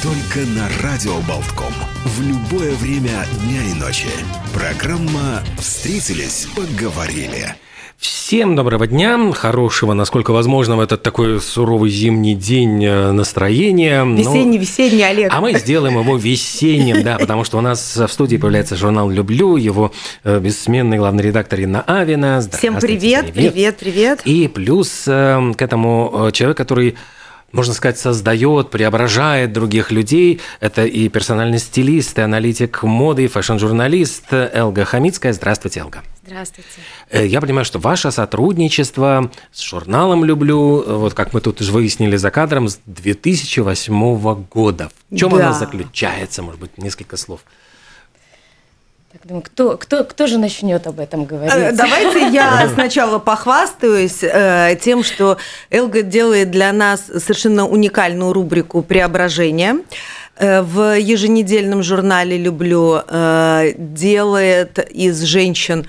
Только на Радио Болтком. В любое время дня и ночи. Программа «Встретились, поговорили». Всем доброго дня, хорошего, насколько возможно, в этот такой суровый зимний день э, настроения. Весенний, весенний, Олег. А мы сделаем его весенним, да, потому что у нас в студии появляется журнал «Люблю», его э, бессменный главный редактор Инна Авина. Всем привет, привет, привет. И плюс э, к этому человек, который можно сказать, создает, преображает других людей. Это и персональный стилист, и аналитик моды, и фэшн-журналист Элга Хомицкая. Здравствуйте, Элга. Здравствуйте. Э, я понимаю, что ваше сотрудничество с журналом «Люблю», вот как мы тут уже выяснили за кадром, с 2008 года. В чем да. она заключается? Может быть, несколько слов. Так, думаю, кто, кто, кто же начнет об этом говорить? Э, давайте я сначала похвастаюсь э, тем, что Элга делает для нас совершенно уникальную рубрику «Преображение» э, в еженедельном журнале «Люблю» э, делает из женщин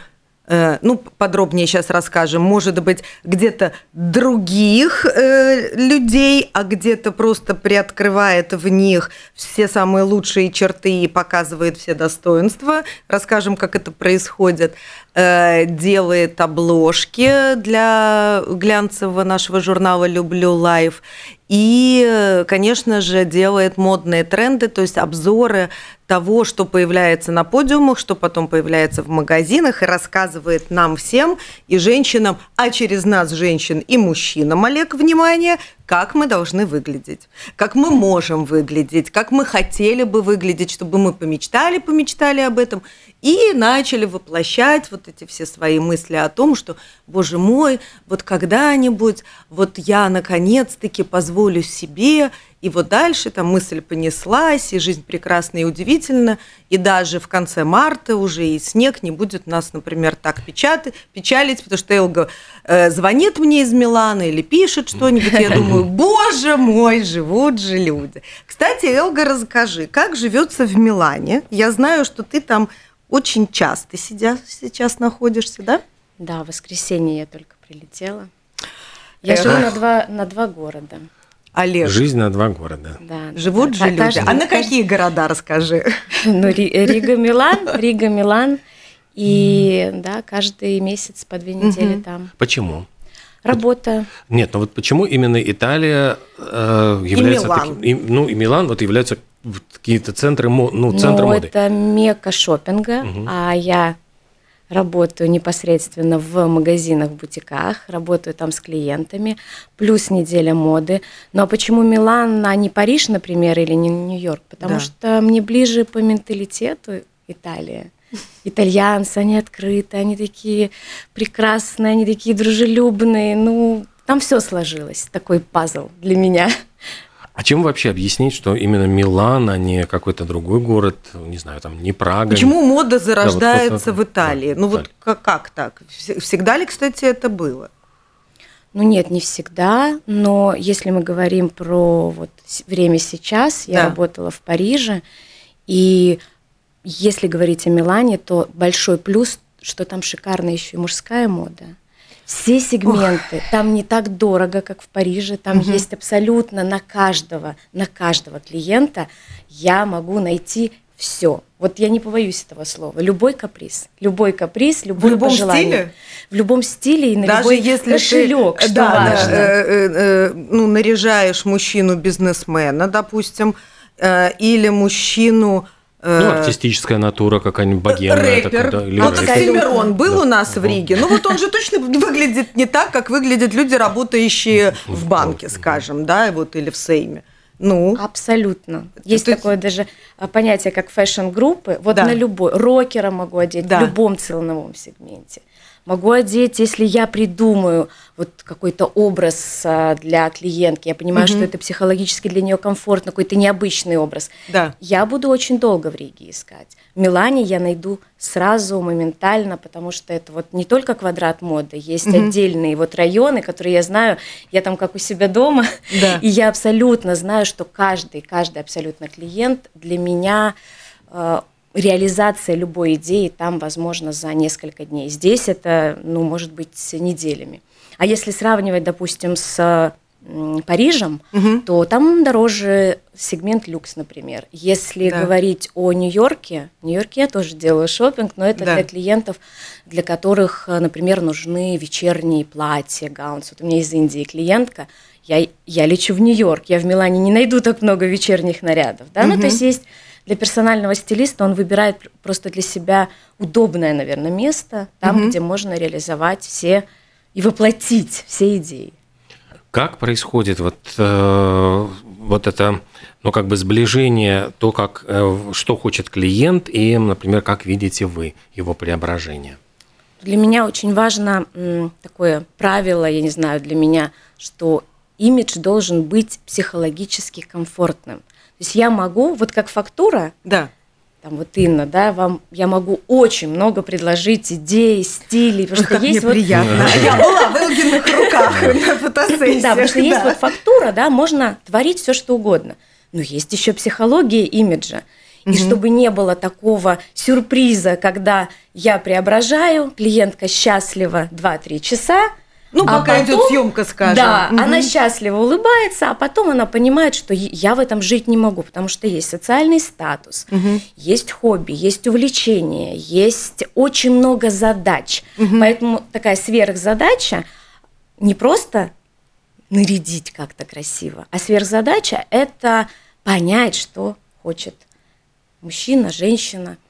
ну, подробнее сейчас расскажем, может быть, где-то других э, людей, а где-то просто приоткрывает в них все самые лучшие черты и показывает все достоинства. Расскажем, как это происходит. Э, делает обложки для глянцевого нашего журнала «Люблю лайф». И, конечно же, делает модные тренды, то есть обзоры того, что появляется на подиумах, что потом появляется в магазинах, и рассказывает нам всем, и женщинам, а через нас, женщин и мужчинам, Олег, внимание, как мы должны выглядеть, как мы можем выглядеть, как мы хотели бы выглядеть, чтобы мы помечтали, помечтали об этом, и начали воплощать вот эти все свои мысли о том, что, боже мой, вот когда-нибудь, вот я наконец-таки позволю себе и вот дальше там мысль понеслась, и жизнь прекрасна и удивительна, и даже в конце марта уже и снег не будет нас, например, так печаты, печалить, потому что Элга э, звонит мне из Милана или пишет что-нибудь, я думаю, боже мой, живут же люди. Кстати, Элга, расскажи, как живется в Милане? Я знаю, что ты там очень часто сидя, сейчас находишься, да? Да, в воскресенье я только прилетела. Я живу на два, на два города. Олег. Жизнь на два города. Да, Живут же люди. А на какие города, расскажи? Ну, Рига, Милан, Рига, Милан. И да, каждый месяц по две недели угу. там. Почему? Работа. Нет, ну вот почему именно Италия э, является и Милан. таким, и, ну и Милан вот являются какие-то центры, ну центры ну, моды. это мека шопинга, угу. а я работаю непосредственно в магазинах, в бутиках, работаю там с клиентами, плюс неделя моды. А почему Милан, а не Париж, например, или не Нью-Йорк? Потому да. что мне ближе по менталитету Италия. Итальянцы, они открыты, они такие прекрасные, они такие дружелюбные. Ну, там все сложилось, такой пазл для меня. А чем вообще объяснить, что именно Милан, а не какой-то другой город, не знаю, там не Прага? Почему мода зарождается да, вот в Италии? Да, ну вот как, как так? Всегда ли, кстати, это было? Ну нет, не всегда, но если мы говорим про вот время сейчас, я да. работала в Париже, и если говорить о Милане, то большой плюс, что там шикарная еще и мужская мода все сегменты. Ох. Там не так дорого, как в Париже. Там угу. есть абсолютно на каждого, на каждого клиента я могу найти все. Вот я не побоюсь этого слова. Любой каприз, любой каприз, любой в любом пожелание. стиле. В любом стиле и на Даже любой если кошелек, ты, что да, важно. Э, э, э, ну наряжаешь мужчину бизнесмена, допустим, э, или мужчину ну, э, артистическая натура какая-нибудь богемная. Рэпер. Такая, да, или вот Оксимирон был да. у нас в Риге. Ну, вот он же точно выглядит не так, как выглядят люди, работающие в банке, скажем, да, вот или в Сейме. Ну. Абсолютно. Есть То такое даже а, понятие, как фэшн-группы. Вот да. на любой. Рокера могу одеть да. в любом ценовом сегменте могу одеть, если я придумаю вот какой-то образ а, для клиентки, я понимаю, угу. что это психологически для нее комфортно, какой-то необычный образ. Да. Я буду очень долго в Риге искать. В Милане я найду сразу, моментально, потому что это вот не только квадрат моды, есть угу. отдельные вот районы, которые я знаю, я там как у себя дома, да. и я абсолютно знаю, что каждый, каждый абсолютно клиент для меня э, реализация любой идеи там возможно за несколько дней. Здесь это, ну, может быть, неделями. А если сравнивать, допустим, с Парижем, угу. то там дороже сегмент люкс, например. Если да. говорить о Нью-Йорке, в Нью-Йорке я тоже делаю шопинг, но это да. для клиентов, для которых, например, нужны вечерние платья, гаунс. Вот у меня из Индии клиентка, я, я лечу в Нью-Йорк, я в Милане не найду так много вечерних нарядов, да, угу. ну то есть есть для персонального стилиста он выбирает просто для себя удобное, наверное, место, там, угу. где можно реализовать все и воплотить все идеи. Как происходит вот, э, вот это, ну, как бы сближение, то, как, э, что хочет клиент, и, например, как видите вы его преображение? Для меня очень важно м, такое правило, я не знаю, для меня, что имидж должен быть психологически комфортным. То есть я могу, вот как фактура, да. там вот Инна, да, вам я могу очень много предложить идей, стилей, потому что есть вот... приятно. Я была в Элгиных руках на фотосессиях. Да, потому что есть вот фактура, да, можно творить все что угодно. Но есть еще психология имиджа. И чтобы не было такого сюрприза, когда я преображаю, клиентка счастлива 2-3 часа, ну, а пока потом, идет съемка, скажем. Да, угу. она счастливо улыбается, а потом она понимает, что я в этом жить не могу, потому что есть социальный статус, угу. есть хобби, есть увлечение, есть очень много задач. Угу. Поэтому такая сверхзадача не просто нарядить как-то красиво, а сверхзадача – это понять, что хочет мужчина, женщина –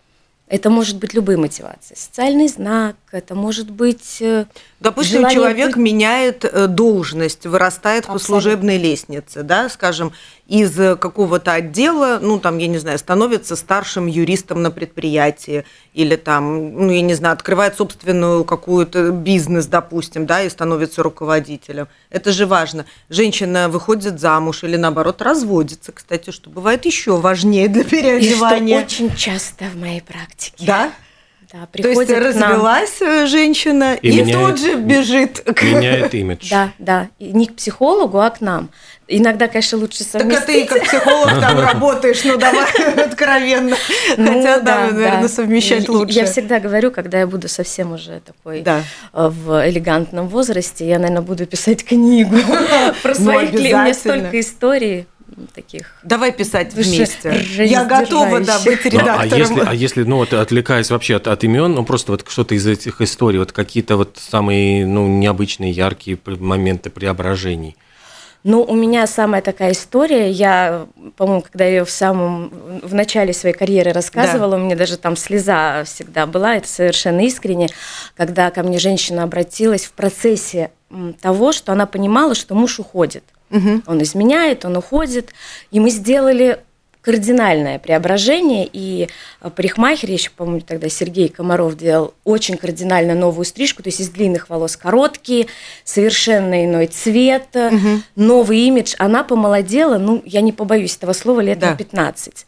это может быть любые мотивации. Социальный знак, это может быть... Э, Допустим, человек быть... меняет э, должность, вырастает Абсолютно. по служебной лестнице, да, скажем, из какого-то отдела, ну, там, я не знаю, становится старшим юристом на предприятии, или там, ну, я не знаю, открывает собственную какую-то бизнес, допустим, да, и становится руководителем. Это же важно. Женщина выходит замуж или, наоборот, разводится, кстати, что бывает еще важнее для переодевания. И что очень часто в моей практике. Да? Да, приходит То есть развелась нам. женщина и, и меняет, тут же бежит. Меняет имидж. Да, да. И не к психологу, а к нам. Иногда, конечно, лучше совместить. Так а ты как психолог там работаешь, ну давай откровенно. Ну Хотя, да, наверное, совмещать лучше. Я всегда говорю, когда я буду совсем уже такой э, в элегантном возрасте, я, наверное, буду писать книгу про ну, своих клиентов. У меня столько историй таких. Давай писать вместе. Я готова, да, быть редактором. Ну, а если, а если, ну вот отвлекаясь вообще от, от имен, ну просто вот что-то из этих историй, вот какие-то вот самые, ну необычные, яркие моменты преображений. Ну, у меня самая такая история. Я, по-моему, когда ее в самом в начале своей карьеры рассказывала, да. у меня даже там слеза всегда была. Это совершенно искренне, когда ко мне женщина обратилась в процессе того, что она понимала, что муж уходит. Угу. Он изменяет, он уходит. И мы сделали кардинальное преображение, и э, парикмахер, еще, по-моему, тогда Сергей Комаров делал очень кардинально новую стрижку, то есть из длинных волос короткие, совершенно иной цвет, угу. новый имидж. Она помолодела, ну, я не побоюсь этого слова, лет да. на 15.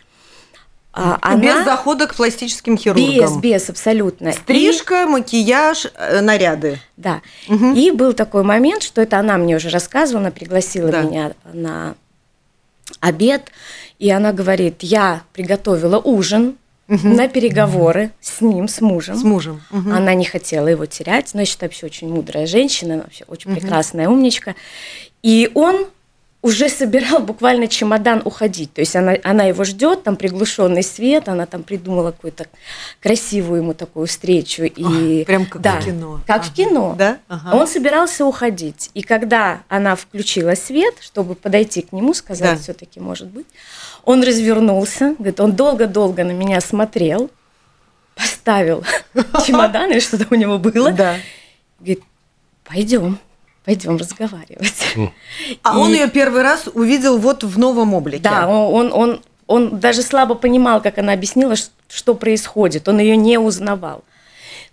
А, она... Без захода к пластическим хирургам. Без, без, абсолютно. Стрижка, и... макияж, э, наряды. Да. Угу. И был такой момент, что это она мне уже рассказывала, она пригласила да. меня на обед, и она говорит, я приготовила ужин угу. на переговоры угу. с ним, с мужем. С мужем. Угу. Она не хотела его терять, но я считаю, вообще очень мудрая женщина, вообще очень угу. прекрасная умничка. И он уже собирал буквально чемодан уходить. То есть она, она его ждет, там приглушенный свет, она там придумала какую-то красивую ему такую встречу. И, О, прям как да, в кино. Как ага. в кино. Да? Ага. Он собирался уходить. И когда она включила свет, чтобы подойти к нему, сказать, да. все-таки может быть, он развернулся, говорит, он долго-долго на меня смотрел, поставил чемодан или что-то у него было. Да. Говорит, пойдем пойдем разговаривать. А и... он ее первый раз увидел вот в новом облике. Да, он, он, он, он даже слабо понимал, как она объяснила, что происходит. Он ее не узнавал.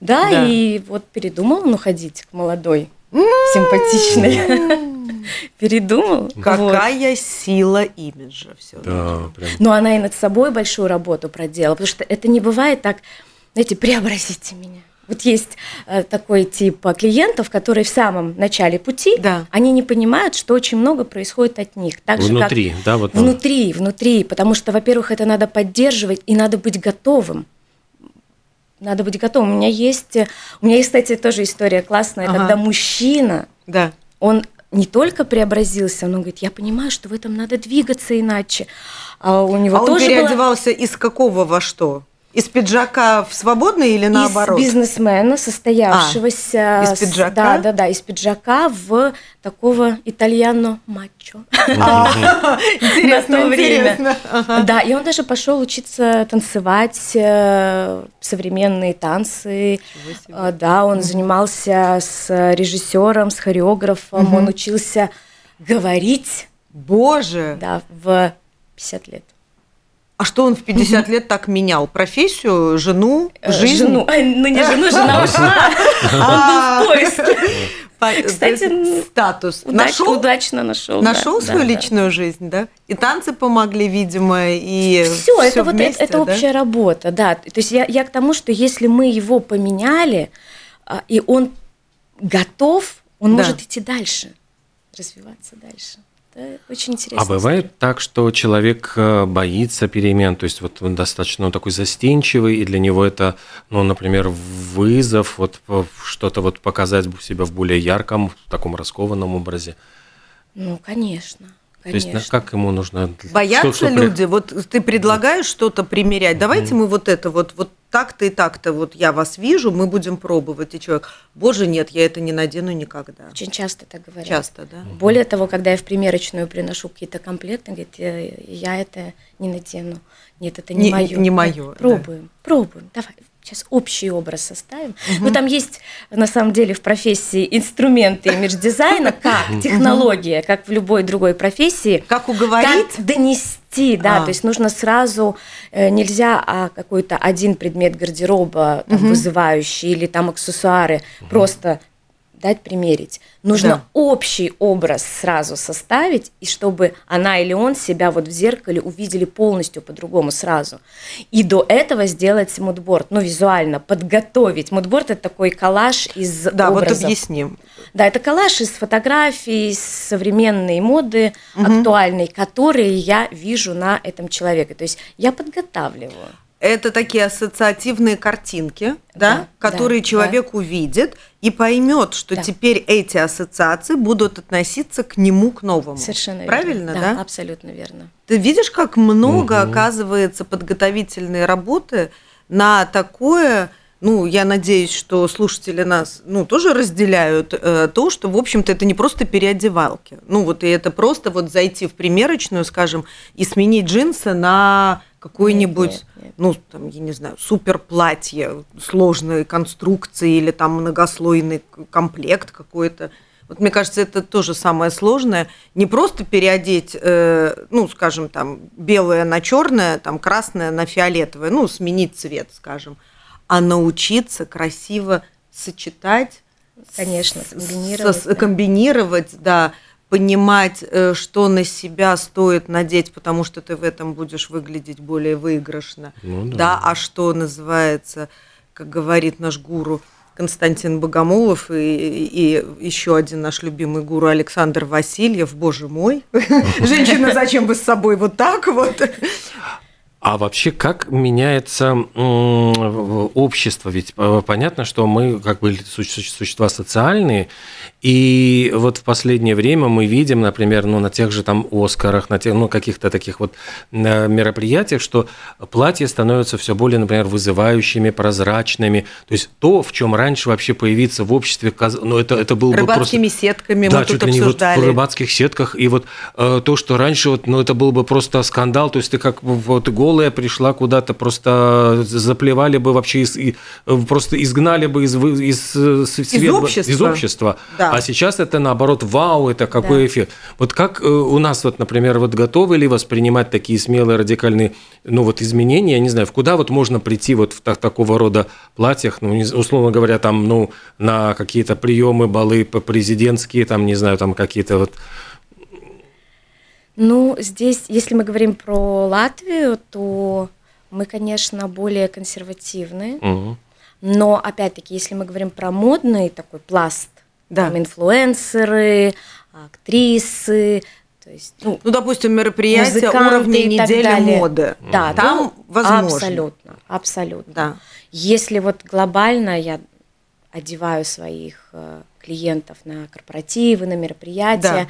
Да, да, и вот передумал, ну, ходить к молодой, симпатичной. Передумал. Какая сила имиджа все. Да, прям. Но она и над собой большую работу проделала, потому что это не бывает так, знаете, преобразите меня. Вот есть э, такой тип клиентов, которые в самом начале пути, да. они не понимают, что очень много происходит от них. Так внутри, же, как да, вот внутри, внутри, потому что, во-первых, это надо поддерживать и надо быть готовым. Надо быть готовым. У меня есть, у меня есть, кстати, тоже история классная, ага. когда мужчина, да. он не только преобразился, но он говорит, я понимаю, что в этом надо двигаться иначе. А у него а тоже он переодевался было... из какого во что? Из пиджака в свободный или наоборот? Из бизнесмена, состоявшегося. А, из пиджака? Да, да, да, из пиджака в такого итальяно-мачо. А, интересно, время. Да, и он даже пошел учиться танцевать э, современные танцы. А, да, он занимался с режиссером, с хореографом, он учился говорить. Боже! Да, в 50 лет. А что он в 50 лет так менял? Профессию, жену, э, жизнь? Жену. Ну, не жену, жена ушла. Он был в поиске. Кстати, статус. нашел? Удачно нашел. Нашел свою личную жизнь, да? И танцы помогли, видимо, и все. это вот это, общая работа, да. То есть я, я к тому, что если мы его поменяли, а, и он готов, он может идти дальше, развиваться дальше. Это очень интересно. А бывает так, что человек э, боится перемен, то есть вот он достаточно он такой застенчивый, и для него это, ну, например, вызов, вот что-то вот показать себя в более ярком, в таком раскованном образе. Ну, конечно. Конечно. То есть как ему нужно... Боятся что, что люди? Вот ты предлагаешь что-то примерять. Давайте mm-hmm. мы вот это вот, вот так-то и так-то вот я вас вижу, мы будем пробовать. И человек, боже, нет, я это не надену никогда. Очень часто так говорят. Часто, да. Более того, когда я в примерочную приношу какие-то комплекты, говорит, я это не надену. Нет, это не, не мое. Не мое. Пробуем, да. пробуем. Давай, сейчас общий образ составим. Угу. Ну, там есть, на самом деле, в профессии инструменты имидж-дизайна, как технология, как в любой другой профессии. Как уговорить? Как донести, да, а. то есть нужно сразу, э, нельзя а, какой-то один предмет гардероба там, угу. вызывающий или там аксессуары угу. просто дать примерить. Нужно да. общий образ сразу составить, и чтобы она или он себя вот в зеркале увидели полностью по-другому сразу. И до этого сделать мудборд, ну, визуально, подготовить. Мудборд – это такой коллаж из Да, образов. вот объясним. Да, это коллаж из фотографий, из современной моды, угу. актуальной, которые я вижу на этом человеке. То есть я подготавливаю. Это такие ассоциативные картинки, да, да которые да, человек да. увидит и поймет, что да. теперь эти ассоциации будут относиться к нему, к новому. Совершенно Правильно, верно. да? да? Абсолютно верно. Ты видишь, как много угу. оказывается подготовительной работы на такое ну, я надеюсь, что слушатели нас, ну, тоже разделяют э, то, что, в общем-то, это не просто переодевалки. Ну, вот и это просто вот зайти в примерочную, скажем, и сменить джинсы на какое-нибудь, ну, там, я не знаю, супер платье сложной конструкции или там многослойный комплект какой-то. Вот мне кажется, это тоже самое сложное. Не просто переодеть, э, ну, скажем, там, белое на черное, там, красное на фиолетовое, ну, сменить цвет, скажем, а научиться красиво сочетать. Конечно, комбинировать. С, да. комбинировать, да понимать, э, что на себя стоит надеть, потому что ты в этом будешь выглядеть более выигрышно. Ну, да. да, а что называется, как говорит наш гуру Константин Богомолов и, и еще один наш любимый гуру Александр Васильев, боже мой, женщина, зачем бы с собой вот так вот? А вообще, как меняется общество? Ведь э, понятно, что мы как бы существа социальные, и вот в последнее время мы видим, например, ну, на тех же там Оскарах, на тех, ну, каких-то таких вот э, мероприятиях, что платья становятся все более, например, вызывающими, прозрачными. То есть то, в чем раньше вообще появиться в обществе, ну, это, это было бы просто... Рыбацкими сетками да, мы чуть тут ли не обсуждали. вот в рыбацких сетках. И вот э, то, что раньше, вот, ну, это был бы просто скандал, то есть ты как вот голый голая пришла куда-то, просто заплевали бы вообще, из, и, просто изгнали бы из, из, из, из общества. Из общества. Да. А сейчас это наоборот, вау, это какой да. эффект. Вот как э, у нас, вот, например, вот готовы ли воспринимать такие смелые радикальные ну, вот изменения, я не знаю, в куда вот можно прийти вот в так, такого рода платьях, ну, условно говоря, там, ну, на какие-то приемы, балы президентские, там, не знаю, там какие-то вот ну, здесь, если мы говорим про Латвию, то мы, конечно, более консервативны. Угу. Но, опять-таки, если мы говорим про модный такой пласт, да. там инфлюенсеры, актрисы, то есть, ну, ну допустим, мероприятия уровня недели далее. моды. Да, там ну, возможно. Абсолютно, абсолютно. Да. Если вот глобально я одеваю своих э, клиентов на корпоративы, на мероприятия, да.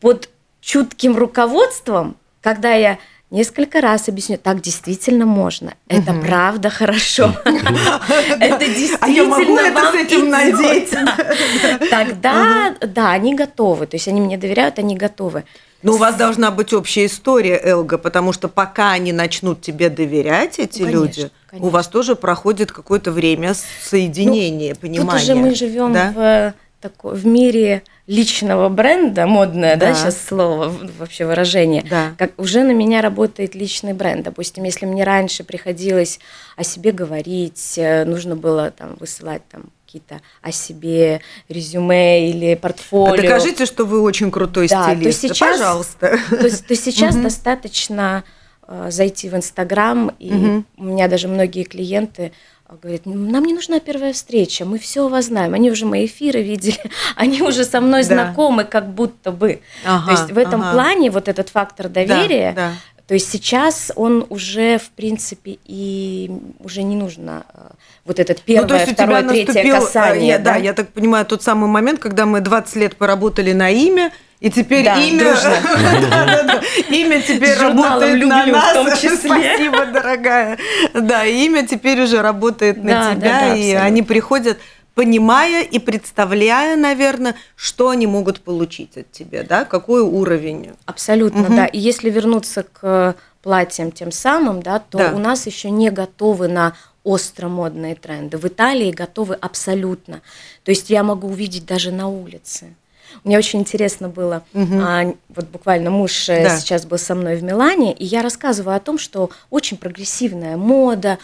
под чутким руководством, когда я несколько раз объясню, так действительно можно. Это угу. правда хорошо. Это действительно А я могу это с этим надеть? Тогда, да, они готовы. То есть они мне доверяют, они готовы. Но у вас должна быть общая история, Элга, потому что пока они начнут тебе доверять, эти конечно, люди, конечно. у вас тоже проходит какое-то время соединения, ну, понимания. Тут уже мы живем да? в, такой, в мире личного бренда, модное, да, да сейчас слово, вообще выражение, да. как уже на меня работает личный бренд. Допустим, если мне раньше приходилось о себе говорить, э, нужно было там высылать там какие-то о себе резюме или портфолио. А докажите, что вы очень крутой да, стилист. То сейчас, пожалуйста. То, то сейчас достаточно э, зайти в Инстаграм, и у меня даже многие клиенты говорит, нам не нужна первая встреча, мы все у вас знаем, они уже мои эфиры видели, они уже со мной да. знакомы, как будто бы. Ага, то есть в этом ага. плане вот этот фактор доверия, да, да. То есть сейчас он уже, в принципе, и уже не нужно э, вот этот первое, ну, то есть второе, третье наступил, касание. Я, да? да, я так понимаю, тот самый момент, когда мы 20 лет поработали на имя, и теперь да, имя, имя теперь работает на нас. Спасибо, дорогая. Да, имя теперь уже работает на тебя, и они приходят понимая и представляя, наверное, что они могут получить от тебя, да, какой уровень. Абсолютно, да. И если вернуться к платьям тем самым, да, то да. у нас еще не готовы на остро модные тренды. В Италии готовы абсолютно. То есть я могу увидеть даже на улице. Мне очень интересно было, угу. а, вот буквально муж э, да. сейчас был со мной в Милане, и я рассказываю о том, что очень прогрессивная мода,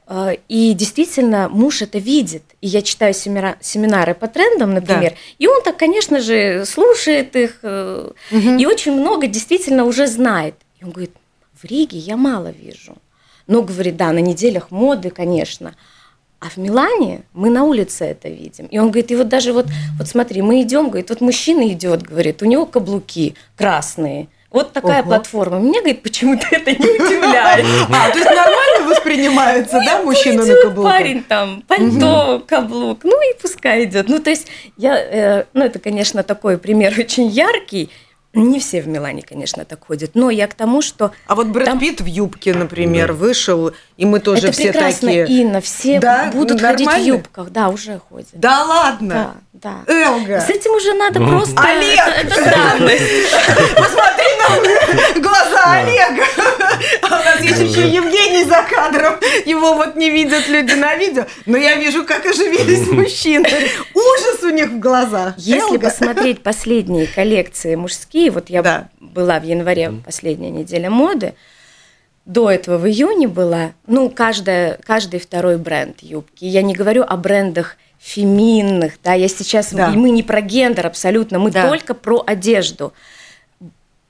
э, и действительно муж это видит. И я читаю семира, семинары по трендам, например, да. и он так, конечно же, слушает их, э, угу. и очень много действительно уже знает. И он говорит, в Риге я мало вижу. Ну, говорит, да, на неделях моды, конечно. А в Милане мы на улице это видим. И он говорит, и вот даже вот, вот смотри, мы идем, говорит, вот мужчина идет, говорит, у него каблуки красные. Вот такая Ого. платформа. Меня, говорит, почему-то это не удивляет. А, то есть нормально воспринимается, да, мужчина на каблуках? парень там, пальто, каблук, ну и пускай идет. Ну, то есть я, э, ну, это, конечно, такой пример очень яркий, не все в Милане, конечно, так ходят, но я к тому, что... А вот Брэд там... Питт в юбке, например, да. вышел, и мы тоже Это все прекрасно, такие... Инна, все да? будут Нормально? ходить в юбках, да, уже ходят. Да ладно? Да, да. Элга. С этим уже надо ну. просто... Олег! Это, это Посмотри на глаза Олега! А у нас есть еще Евгений за кадром. Его вот не видят люди на видео, но я вижу, как оживились мужчины. Ужас у них в глазах. Если посмотреть последние коллекции мужские, вот я была в январе, последняя неделя моды, до этого в июне была, ну, каждая, каждый второй бренд юбки. Я не говорю о брендах феминных, да, я сейчас, да. мы не про гендер абсолютно, мы да. только про одежду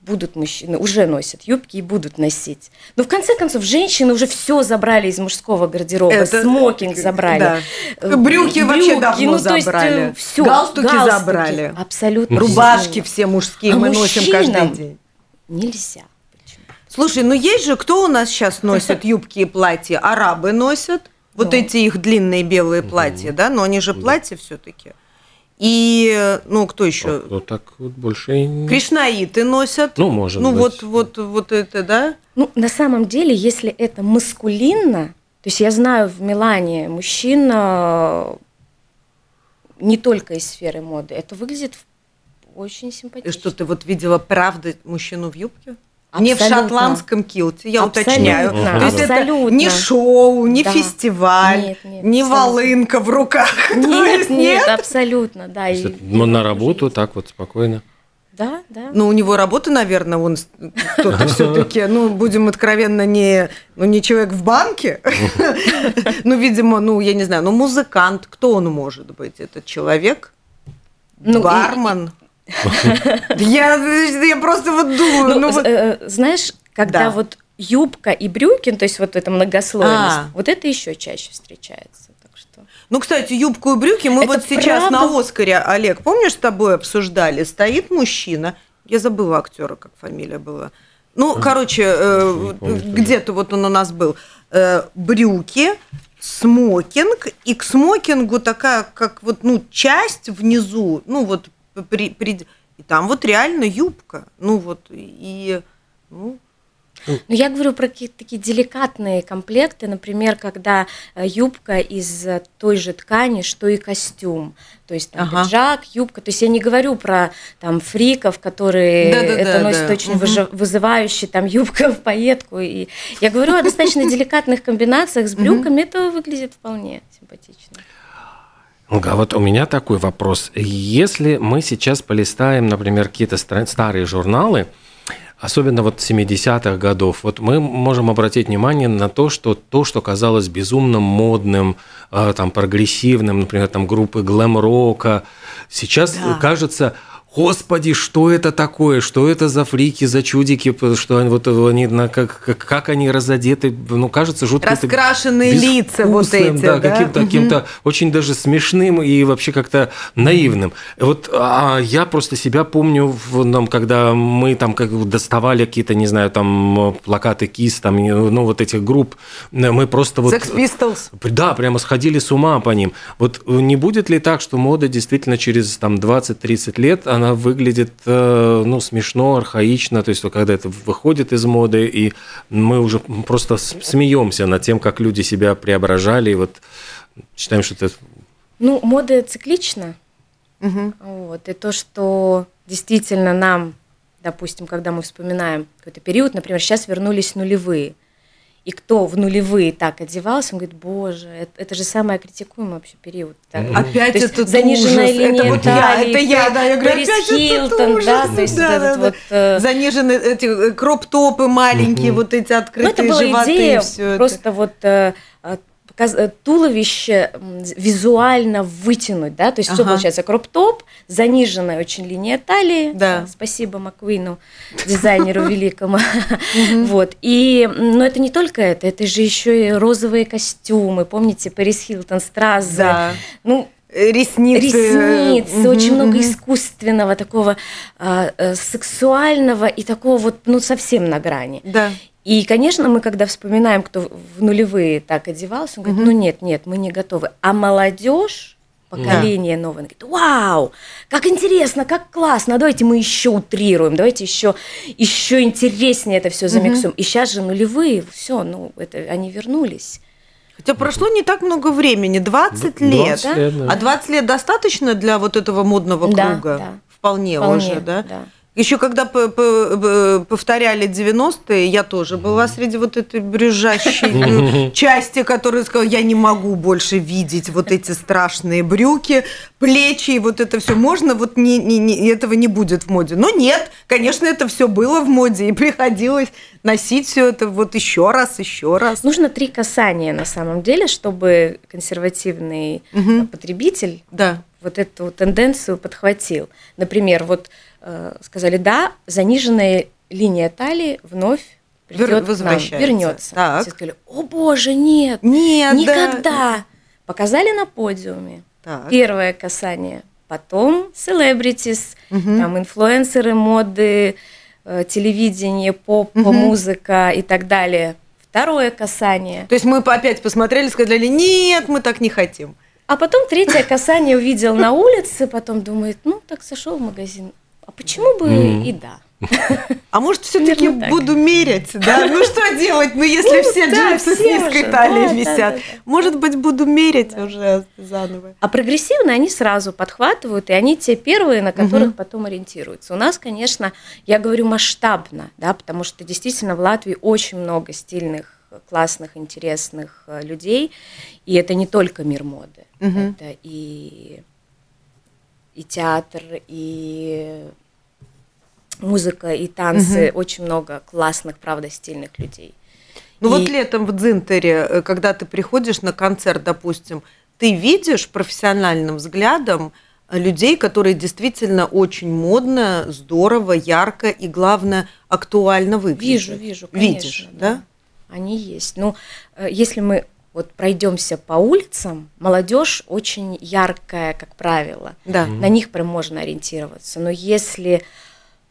будут мужчины, уже носят юбки и будут носить. Но в конце концов, женщины уже все забрали из мужского гардероба, Это, смокинг забрали. Да. Э, брюки, брюки вообще давно ну, забрали. Есть, все, галстуки, галстуки забрали. Абсолютно. Рубашки все мужские а мы носим каждый день. Нельзя. Слушай, ну есть же, кто у нас сейчас носит юбки и платья? Арабы носят. Вот эти их длинные белые платья, да, но они же платья все-таки. И, ну, кто еще? Ну, так вот больше... Кришнаиты носят. Ну, может ну, быть. Ну, вот, вот, вот это, да? Ну, на самом деле, если это маскулинно, то есть я знаю в Милане мужчин не только из сферы моды, это выглядит очень симпатично. И что, ты вот видела правда мужчину в юбке? Не в шотландском килте, я Абсолютно. уточняю. То есть это Абсолютно. не шоу, не Да. фестиваль, Нет, нет, не абсолютно. волынка в руках. То Нет, есть нет, абсолютно, да. То есть и- это, ну, на работу так вот спокойно. Да, да. Ну, у него работа, наверное, он кто-то все-таки, ну, будем откровенно, не, ну, не человек в банке. Ну, видимо, ну, я не знаю, ну, музыкант, кто он может быть? Это человек? Ну, и- Бармен? Я, я просто вот думаю, Ну, ну, вот- э, знаешь, когда Да. вот юбка и брюки, ну, то есть вот эта многослойность, А. вот это еще чаще встречается. Так что... Ну, кстати, юбку и брюки мы Это вот сейчас правда? на Оскаре, Олег, помнишь, с тобой обсуждали? Стоит мужчина, я забыла актера, как фамилия была. Ну, короче, э, где-то вот он у нас был. Э, брюки, смокинг, и к смокингу такая, как вот, ну, часть внизу, ну, вот, при, при- и там вот реально юбка. Ну, вот, и, ну, Ну, я говорю про какие-то такие деликатные комплекты, например, когда э, юбка из э, той же ткани, что и костюм. То есть там Ага. пиджак, юбка. То есть я не говорю про там фриков, которые Да-да-да, это носят да. очень Мгм. выжи- вызывающе, там юбка в пайетку. И я говорю о достаточно деликатных комбинациях с брюками. Это выглядит вполне симпатично. А вот у меня такой вопрос. Если мы сейчас полистаем, например, какие-то старые журналы, особенно вот 70-х годов, вот мы можем обратить внимание на то, что то, что казалось безумно модным, э, там, прогрессивным, например, там, группы глэм-рока, сейчас Да. кажется, Господи, что это такое? Что это за фрики, за чудики? Что они, вот, они, на- как, как, как они разодеты? Ну, кажется, жутко. Раскрашенные лица вот эти, да, да? каким-то, каким-то очень даже смешным и вообще как-то наивным. Вот а я просто себя помню, в, нам, когда мы там как доставали какие-то, не знаю, там плакаты КИС, там, ну, вот этих групп, мы просто вот... Sex Pistols. Да, прямо сходили с ума по ним. Вот не будет ли так, что мода действительно через там 20-30 лет, она выглядит, э, ну, смешно, архаично, то есть вот когда это выходит из моды, и мы уже просто смеемся над тем, как люди себя преображали, и вот считаем, что это... Ну, мода циклична. Мгм. Вот. И то, что действительно нам, допустим, когда мы вспоминаем какой-то период, например, сейчас вернулись нулевые, и кто в нулевые так одевался, он говорит, боже, это, это же самый критикуемый вообще период. Так. Опять То этот заниженная ужас. линия это вот я, это я, да, я говорю, Пэрис опять этот Хилтон, ужас, да, то есть да, вот да, этот да. вот... э, Занижены эти э, кроп-топы маленькие, вот эти ну, открытые это была животы, идея все это. просто вот э, э, туловище м, визуально вытянуть, да, то есть все Ага. получается кроп-топ, заниженная очень линия талии, Да. Э, спасибо Маквину, дизайнеру великому, вот, и, но это не только это, это же еще и розовые костюмы, помните, Пэрис Хилтон, Стразы, Да. ну, Э, Ресницы. ресницы, Мгм, очень много искусственного, такого а, э, сексуального и такого вот, ну, совсем на грани. Да. И, конечно, мы, когда вспоминаем, кто в нулевые так одевался, он говорит, ну нет, нет, мы не готовы. А молодежь, поколение новое, она говорит, вау, как интересно, как классно, давайте мы еще утрируем, давайте еще, еще интереснее это все замиксуем. И сейчас же нулевые, все, ну, это, они вернулись. Хотя прошло не так много времени, 20 Ну, лет. 20 лет, да. А 20 лет достаточно для вот этого модного Да, круга? да. Вполне, Вполне, уже, да? да. Еще когда повторяли 90-е, я тоже была среди вот этой брюзжащей э, части, которая сказала, я не могу больше видеть вот эти страшные брюки, плечи, и вот это все можно, вот не, не- не- этого не будет в моде. Но нет, конечно, это все было в моде, и приходилось носить все это вот еще раз, еще раз. Нужно три касания на самом деле, чтобы консервативный э, потребитель Да. вот эту тенденцию подхватил. Например, вот сказали, да, заниженная линия талии вновь придет нам, возвращается. вернется. Так. Все сказали, о боже, нет, Нет, да. никогда. Показали на подиуме. Так. Первое касание. Потом celebrities, Мгм. там инфлюенсеры моды, э, телевидение, поп, Мгм. музыка и так далее. Второе касание. То есть мы опять посмотрели, сказали, нет, мы так не хотим. А потом третье касание увидел на улице, потом думает, ну так зашел в магазин, а почему бы Мгм. и да. А может, все-таки буду мерять, да? Ну что делать, ну если ну, все джинсы с низкой талией висят? Может быть, буду мерять уже заново. А прогрессивные они сразу подхватывают, и они те первые, на которых потом ориентируются. У нас, конечно, я говорю масштабно, да, потому что действительно в Латвии очень много стильных классных, интересных э, людей, и это не только мир моды, это и и театр, и музыка, и танцы, угу. очень много классных, правда, стильных людей. Ну и... вот летом в Дзинтере, э, когда ты приходишь на концерт, допустим, ты видишь профессиональным взглядом э, людей, которые действительно очень модно, здорово, ярко и, главное, актуально выглядят. Вижу, вижу, конечно. Видишь, да? да? Они есть. Ну, э, если мы вот пройдемся по улицам, молодежь очень яркая, как правило. Да. На них прям можно ориентироваться. Но если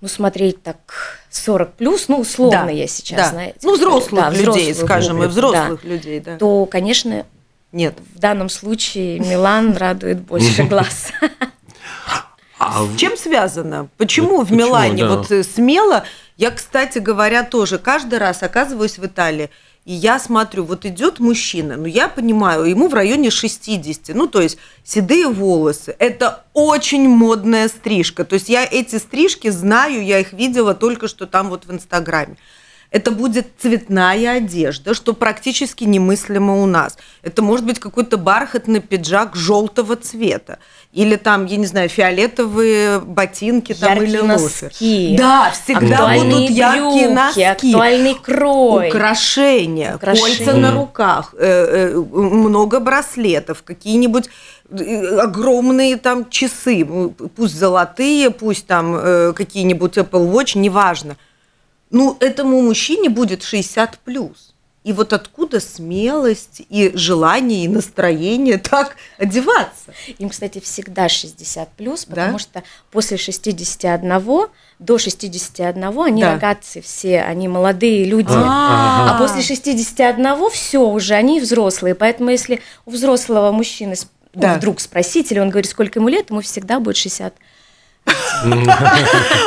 ну, смотреть так 40 плюс, ну, условно да, я сейчас, да. знаете. Ну, взрослых да, людей, скажем, публику, и взрослых да, людей, да. То, конечно, нет. В данном случае Милан радует больше глаз. А с чем связано? Почему в Милане вот э, смело? Я, кстати говоря, тоже каждый раз оказываюсь в Италии и я смотрю, вот идет мужчина, ну я понимаю, ему в районе 60, ну то есть седые волосы, это очень модная стрижка, то есть я эти стрижки знаю, я их видела только что там вот в Инстаграме. Это будет цветная одежда, что практически немыслимо у нас. Это может быть какой-то бархатный пиджак желтого цвета. Или там, я не знаю, фиолетовые ботинки там, яркие или носки. Да, всегда будут яркие брюки, носки. Актуальный крой. Украшения, украшения. кольца на руках, э, э, много браслетов, какие-нибудь э, огромные там часы, пусть золотые, пусть там какие-нибудь Apple Watch, неважно – ну, этому мужчине будет 60 плюс. И вот откуда смелость и желание и настроение так одеваться? Им, кстати, всегда 60 плюс, потому да? что после 61 до 61 они да. рогатцы все, они молодые люди. А, а после 61 все уже, они взрослые. Поэтому если у взрослого мужчины да. вдруг спросить, или он говорит, сколько ему лет, ему всегда будет 60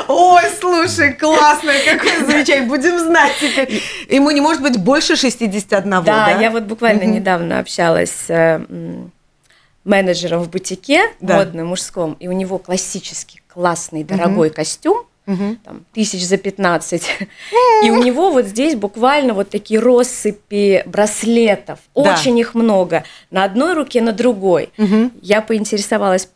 Ой, слушай, классно, какой замечательный. Будем знать теперь. Ему не может быть больше 61, да? Да, я вот буквально недавно общалась с э, менеджером в бутике модном, мужском, и у него классический, классный, дорогой костюм, Угу. Там, тысяч за 15. И у него вот здесь буквально вот такие россыпи браслетов. Да. Очень их много. На одной руке, на другой. Угу. Я поинтересовалась,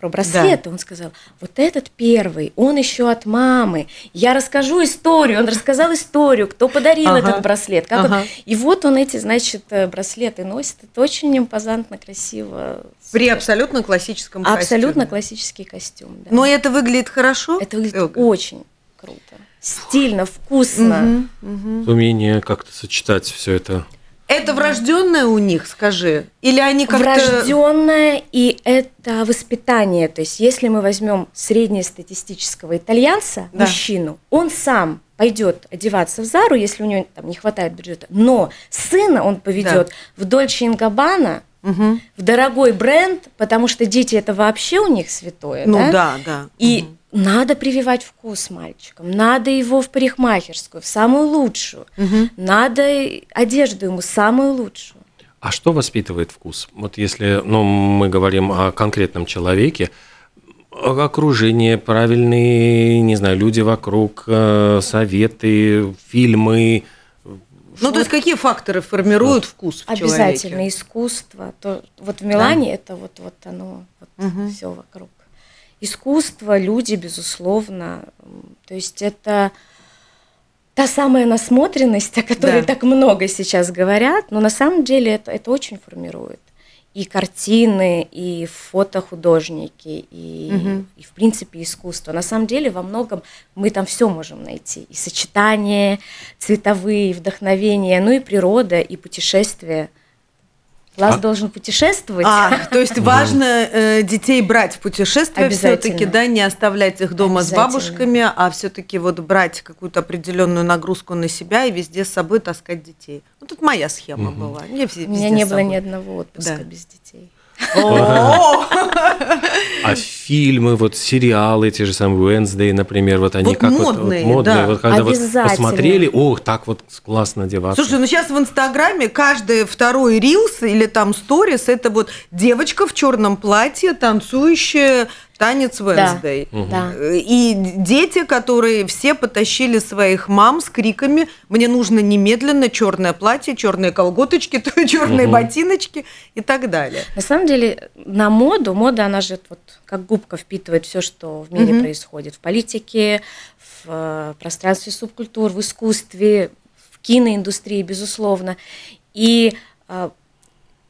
про браслеты, да. он сказал, вот этот первый, он еще от мамы. Я расскажу историю, он рассказал историю, кто подарил ага. этот браслет. Как ага. он... И вот он эти, значит, э, браслеты носит. Это очень импозантно, красиво. При абсолютно классическом костюме. Абсолютно классический костюм, да. Но это выглядит хорошо? Это выглядит Элга. очень круто. Стильно, вкусно. Угу, угу. Умение как-то сочетать все это. Это врожденное у них, скажи? Или они как-то... Врожденное, и это воспитание. То есть, если мы возьмем среднестатистического итальянца, да. мужчину, он сам пойдет одеваться в Зару, если у него там не хватает бюджета, но сына он поведет да. в Дольче Ингабана, угу. в дорогой бренд, потому что дети это вообще у них святое. Ну да, да. да. И угу надо прививать вкус мальчикам, надо его в парикмахерскую, в самую лучшую, угу. надо одежду ему самую лучшую. А что воспитывает вкус? Вот если ну, мы говорим о конкретном человеке, окружение, правильные, не знаю, люди вокруг, э, советы, фильмы. Ну, то есть какие факторы формируют вот. вкус в Обязательно человеке? искусство. То, вот в Милане да. это вот, вот оно, вот угу. все вокруг искусство, люди, безусловно. То есть это та самая насмотренность, о которой да. так много сейчас говорят, но на самом деле это, это очень формирует. И картины, и фотохудожники, и, угу. и в принципе искусство. На самом деле во многом мы там все можем найти. И сочетания цветовые, и вдохновения, ну и природа, и путешествия – Лаз а... должен путешествовать. А, то есть важно э, детей брать в путешествие все-таки, да, не оставлять их дома с бабушками, а все-таки вот брать какую-то определенную нагрузку на себя и везде с собой таскать детей. Ну, тут моя схема угу. была. Я У меня не было ни одного отпуска да. без детей. А фильмы, вот сериалы, те же самые Wednesday, например, вот они Вот как модные, вот, вот модные, да. вот когда вот посмотрели, ох, так вот классно одеваться. Слушай, ну сейчас в Инстаграме каждый второй рилс или там сторис это вот девочка в черном платье, танцующая танец Wednesday. Да. И дети, которые все потащили своих мам с криками: мне нужно немедленно черное платье, черные колготочки, черные ботиночки и так далее. На самом деле, на моду, мода, она же вот как губка впитывает все, что в мире Мгм. происходит. В политике, в э, пространстве субкультур, в искусстве, в киноиндустрии, безусловно. И э,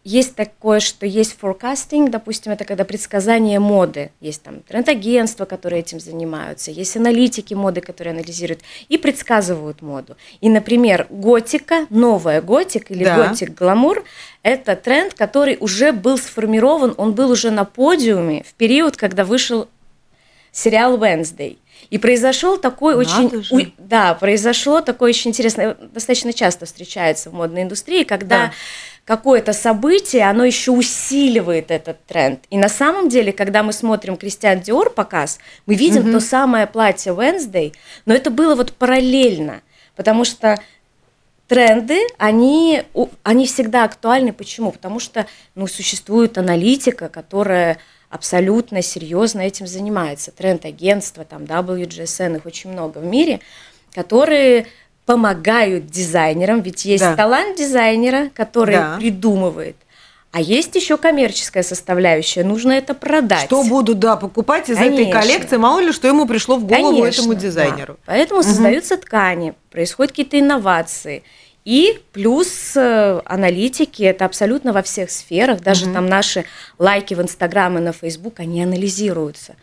есть такое, что есть forecasting, допустим, это когда предсказание моды. Есть там тренд-агентства, которые этим занимаются, есть аналитики моды, которые анализируют и предсказывают моду. И, например, готика, новая готик или Да. готик-гламур – это тренд, который уже был сформирован, он был уже на подиуме в период, когда вышел сериал Wednesday. И произошел такой Надо очень, же. у- да, произошло такое очень интересное, достаточно часто встречается в модной индустрии, когда Да. Какое-то событие, оно еще усиливает этот тренд. И на самом деле, когда мы смотрим Кристиан Диор показ, мы видим то самое платье Wednesday, но это было вот параллельно, потому что тренды, они, они всегда актуальны. Почему? Потому что ну, существует аналитика, которая абсолютно серьезно этим занимается. Тренд-агентства, там WGSN, их очень много в мире, которые помогают дизайнерам, ведь есть Да. талант дизайнера, который Да. придумывает, а есть еще коммерческая составляющая, нужно это продать. Что будут, да, покупать из этой Конечно. коллекции, мало ли, что ему пришло в голову Конечно, этому да. дизайнеру. Поэтому создаются ткани, происходят какие-то инновации. И плюс э, аналитики, это абсолютно во всех сферах, даже там наши лайки в Инстаграм и на Фейсбук, они анализируются.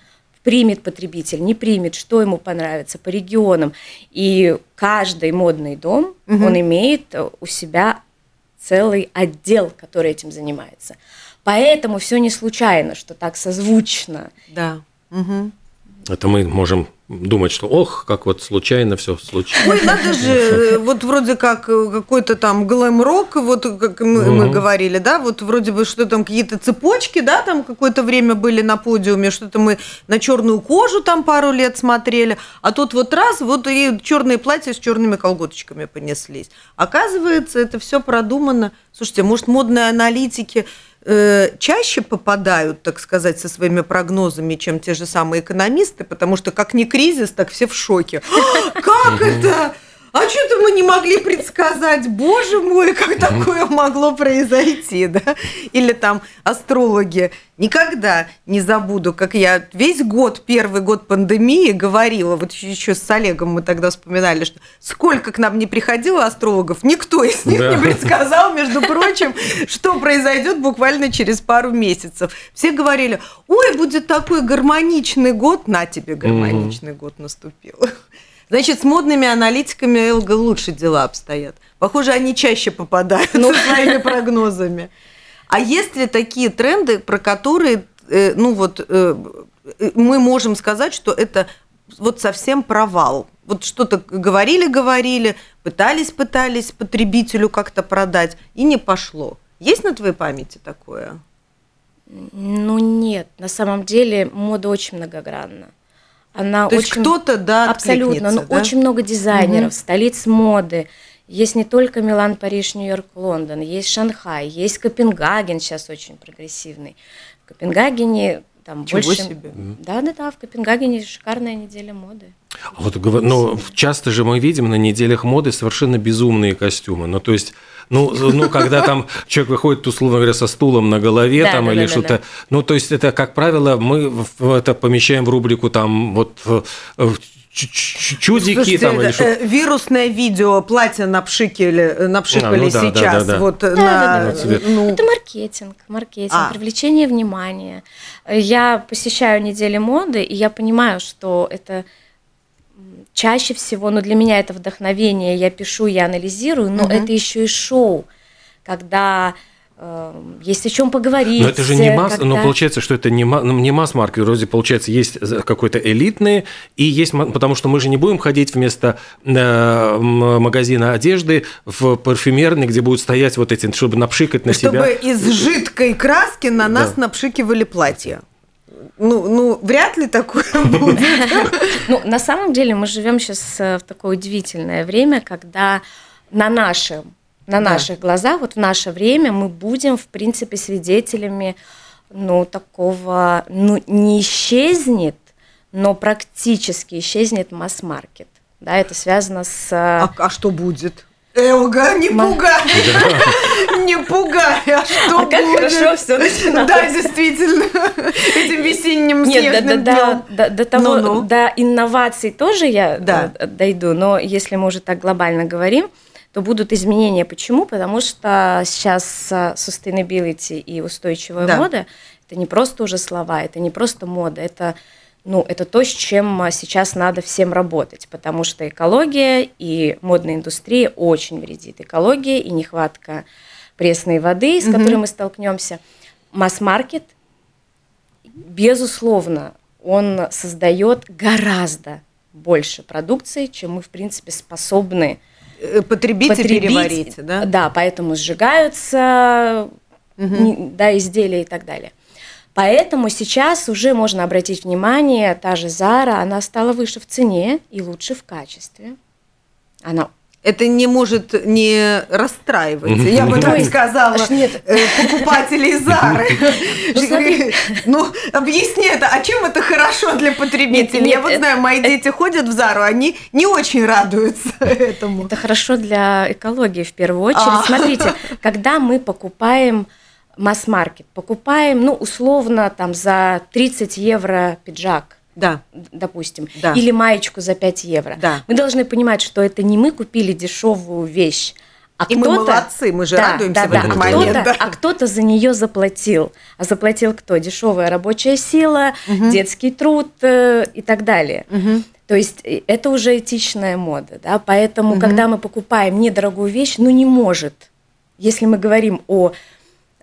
Примет потребитель, не примет, что ему понравится по регионам. И каждый модный дом, он имеет э, у себя целый отдел, который этим занимается. Поэтому все не случайно, что так созвучно. Да. Мгм. Это мы можем думать, что ох, как вот случайно все случилось. Ой, надо же, э, вот вроде как э, какой-то там глэм-рок, вот как мы, мы Мгм. говорили, да, вот вроде бы что там какие-то цепочки, да, там какое-то время были на подиуме, что-то мы на черную кожу там пару лет смотрели, а тут вот раз, вот и черные платья с черными колготочками понеслись. Оказывается, это все продумано. Слушайте, может, модные аналитики э, чаще попадают, так сказать, со своими прогнозами, чем те же самые экономисты, потому что как не кризис, так все в шоке. «А, Как это? А что-то мы не могли предсказать. Боже мой, как такое могло произойти, да? Или там астрологи. Никогда не забуду, как я весь год, первый год пандемии говорила, вот еще с Олегом мы тогда вспоминали, что сколько к нам не приходило астрологов, никто из них Да. не предсказал, между прочим, что произойдет буквально через пару месяцев. Все говорили, ой, будет такой гармоничный год, на тебе гармоничный год наступил. Значит, с модными аналитиками Элга лучше дела обстоят. Похоже, они чаще попадают со своими прогнозами. А есть ли такие тренды, про которые, э, ну вот, э, э, мы можем сказать, что это вот совсем провал? Вот что-то говорили-говорили, пытались-пытались потребителю как-то продать, и не пошло. Есть на твоей памяти такое? Ну нет, на самом деле мода очень многогранна. Она То есть очень кто-то, да, абсолютно, ну, откликнется, да? очень много дизайнеров, Мгм. столиц моды. Есть не только Милан, Париж, Нью-Йорк, Лондон, есть Шанхай, есть Копенгаген сейчас очень прогрессивный. В Копенгагене там Ничего больше. себе. Да, да, да, в Копенгагене шикарная неделя моды. А Вот, ну, часто же мы видим на неделях моды совершенно безумные костюмы. Ну, то есть, ну, ну когда там человек выходит, условно говоря, со стулом на голове Да, там да, или да, что-то. да. Ну, то есть, это, как правило, мы это помещаем в рубрику там вот э, чудики Слушайте, там или это, что э, вирусное видео платье напшикали, э, напшикали А, ну да, сейчас. да, да. Вот Да, на, да, да. цвет. ну, Это маркетинг, маркетинг, А. привлечение внимания. Я посещаю недели моды, и я понимаю, что это чаще всего, ну для меня это вдохновение, я пишу, я анализирую, но Мгм. это еще и шоу, когда э, есть о чем поговорить. Но это же не масс, но получается, что это не, ну, не масс-маркет, вроде получается есть за- какой-то элитные, и есть, потому что мы же не будем ходить вместо э, магазина одежды в парфюмерный, где будут стоять вот эти, чтобы напшикать на чтобы себя. из жидкой краски на нас Да. напшикивали платье. ну, ну, вряд ли такое будет. Ну, на самом деле мы живем сейчас в такое удивительное время, когда на нашем на наших глазах, вот в наше время мы будем, в принципе, свидетелями, ну, такого, ну, не исчезнет, но практически исчезнет масс-маркет. Да, это связано с... А, а что будет? Элга, не пугай! Не пугай, а что а будет? как хорошо все начиналось. Да, действительно, этим весенним снежным днем. До, до, того, до инноваций тоже я да. Э, дойду, но если мы уже так глобально говорим, то будут изменения. Почему? Потому что сейчас sustainability и устойчивая да. мода – это не просто уже слова, это не просто мода, это ну, это то, с чем а, сейчас надо всем работать, потому что экология и модная индустрия очень вредит. Экология и нехватка пресной воды, с угу. которой мы столкнемся. Масс-маркет, безусловно, он создает гораздо больше продукции, чем мы, в принципе, способны э, потребить, потребить и переварить. Да? да, поэтому сжигаются угу. да, изделия и так далее. Поэтому сейчас уже можно обратить внимание, та же Зара, она стала выше в цене и лучше в качестве. Она это не может не расстраивать. Я бы так сказала нет. Э, покупателей Зары. Ну, ну, объясни это, а чем это хорошо для потребителей? Я вот знаю, мои дети ходят в Зару, они не очень радуются этому. Это хорошо для экологии в первую очередь. А. Смотрите, когда мы покупаем масс-маркет. Покупаем, ну, условно, там за 30 евро пиджак. Да. Допустим. Да. Или маечку за 5 евро. Да. Мы должны понимать, что это не мы купили дешевую вещь, а и мы молодцы, мы же да, радуемся да, в этот да. момент. А кто-то, да. а кто-то за нее заплатил. А заплатил кто? Дешевая рабочая сила, угу. детский труд э, и так далее. Угу. То есть э, это уже этичная мода, да. Поэтому, угу. когда мы покупаем недорогую вещь, ну не может. Если мы говорим о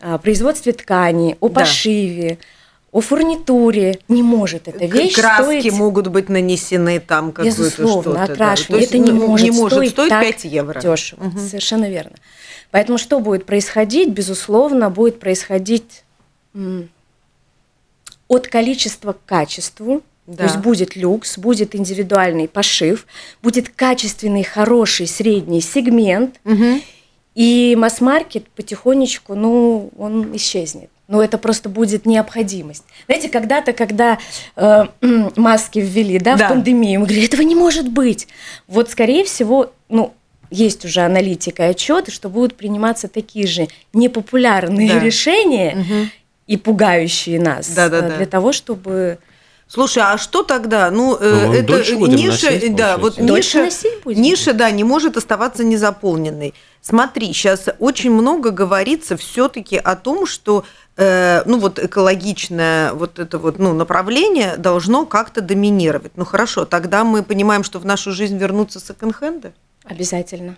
о производстве ткани, о пошиве, да. О фурнитуре. Не может эта вещь Краски стоить... могут быть нанесены там какое-то что-то. окрашивание. Да. Это не может, не может стоить, стоить 5 евро. Дешево. Угу. Совершенно верно. Поэтому что будет происходить? Безусловно, будет происходить от количества к качеству. Да. То есть будет люкс, будет индивидуальный пошив, будет качественный, хороший, средний сегмент. Угу. И масс-маркет потихонечку, ну, он исчезнет. Ну, это просто будет необходимость. Знаете, когда-то, когда э, маски ввели, да, да, в пандемию, мы говорили, этого не может быть. Вот, скорее всего, ну, есть уже аналитика и отчеты, что будут приниматься такие же непопулярные да. решения угу. и пугающие нас да, да, для да. того, чтобы Слушай, а что тогда? Ну, э, ну это ниша, носить, да, вот ниша, ниша, да, не может оставаться незаполненной. Смотри, сейчас очень много говорится все-таки о том, что э, ну вот экологичное вот это вот ну, направление должно как-то доминировать. Ну хорошо, тогда мы понимаем, что в нашу жизнь вернутся секонд-хенды? Обязательно.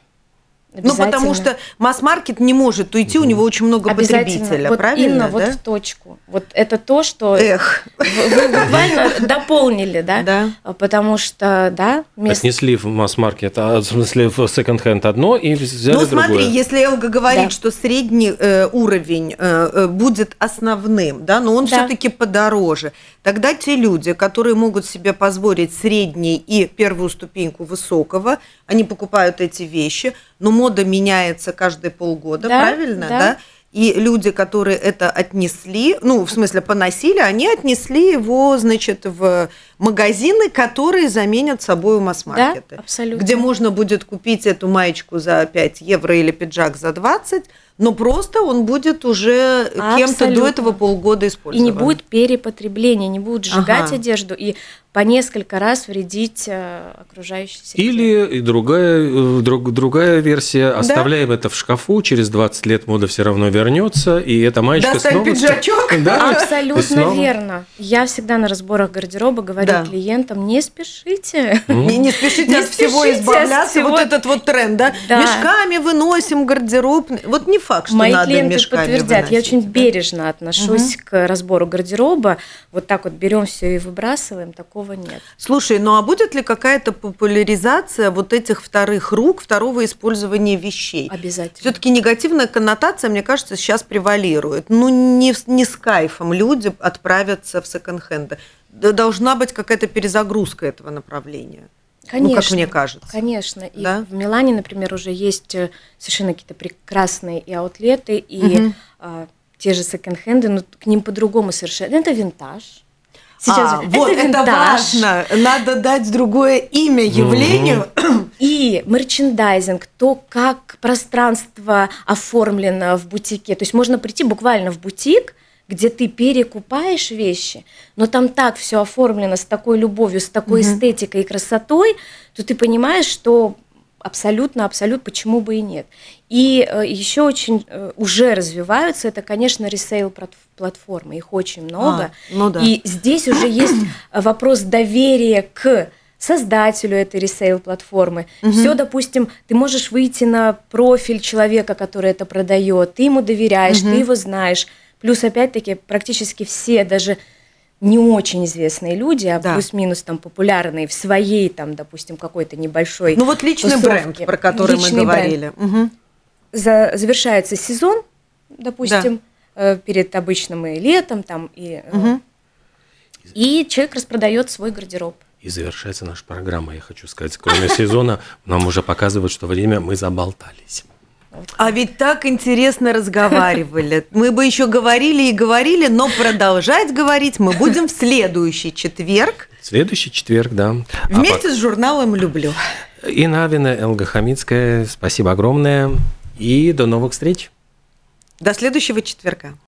Ну, потому что масс-маркет не может уйти, у него очень много потребителя, вот правильно? Именно да? вот в точку. Вот это то, что Эх. вы буквально дополнили, да? Да. Потому что, да, мест... Отнесли в масс-маркет, а в смысле в секонд-хенд одно и взяли Ну, смотри, другое. если Элга говорит, да. что средний э, уровень э, э будет основным, да, но он да. все-таки подороже, тогда те люди, которые могут себе позволить средний и первую ступеньку высокого, они покупают эти вещи, но мода меняется каждые полгода, да, правильно, да? да? И люди, которые это отнесли, ну, в смысле, поносили, они отнесли его, значит, в магазины, которые заменят собой масс-маркеты. Да, абсолютно. Где можно будет купить эту маечку за 5 евро или пиджак за 20, но просто он будет уже кем-то до этого полгода использован. И не будет перепотребления, не будут сжигать ага. одежду. И по несколько раз вредить э, окружающей среде. Или и другая, э, друг, другая версия, оставляем да? это в шкафу, через 20 лет мода все равно вернется, и эта маечка Достань снова... пиджачок. Да? Абсолютно снова... верно. Я всегда на разборах гардероба говорю да. клиентам, не спешите. Не, не спешите не от спешите всего избавляться. Всего... Вот этот вот тренд, да? да? Мешками выносим гардероб. Вот не факт, что Мои надо клиенты мешками подтвердят. Выносить, я очень да? бережно отношусь угу. к разбору гардероба. Вот так вот берем все и выбрасываем. Такого такого нет. Слушай, ну а будет ли какая-то популяризация вот этих вторых рук, второго использования вещей? Обязательно. Все-таки негативная коннотация, мне кажется, сейчас превалирует. Ну, не, не с кайфом люди отправятся в секонд-хенды. Должна быть какая-то перезагрузка этого направления. Конечно, ну, как мне кажется. Конечно. И да? в Милане, например, уже есть э, совершенно какие-то прекрасные и аутлеты, и угу. а, те же секонд-хенды, но к ним по-другому совершенно. Это винтаж. Сейчас а, это вот винтаж. это важно. Надо дать другое имя явлению. И мерчендайзинг, то, как пространство оформлено в бутике. То есть можно прийти буквально в бутик, где ты перекупаешь вещи, но там так все оформлено с такой любовью, с такой угу. эстетикой и красотой, то ты понимаешь, что абсолютно, абсолютно, почему бы и нет. И э, еще очень э, уже развиваются, это, конечно, resale платформы, их очень много. А, ну да. И здесь уже есть вопрос доверия к создателю этой resale платформы. Угу. Все, допустим, ты можешь выйти на профиль человека, который это продает, ты ему доверяешь, угу. ты его знаешь. Плюс, опять-таки, практически все, даже не очень известные люди, а да. плюс-минус там популярные в своей там, допустим, какой-то небольшой. Ну вот личный тусовке. бренд, про который личный мы говорили. Угу. За, завершается сезон, допустим, да. э, перед обычным и летом там и угу. и человек распродает свой гардероб. И завершается наша программа, я хочу сказать, кроме сезона, нам уже показывают, что время мы заболтались. А ведь так интересно разговаривали. Мы бы еще говорили и говорили, но продолжать говорить мы будем в следующий четверг. Следующий четверг, да. Вместе а с журналом «Люблю». И Навина, Элга Хамицкая, спасибо огромное. И до новых встреч. До следующего четверга.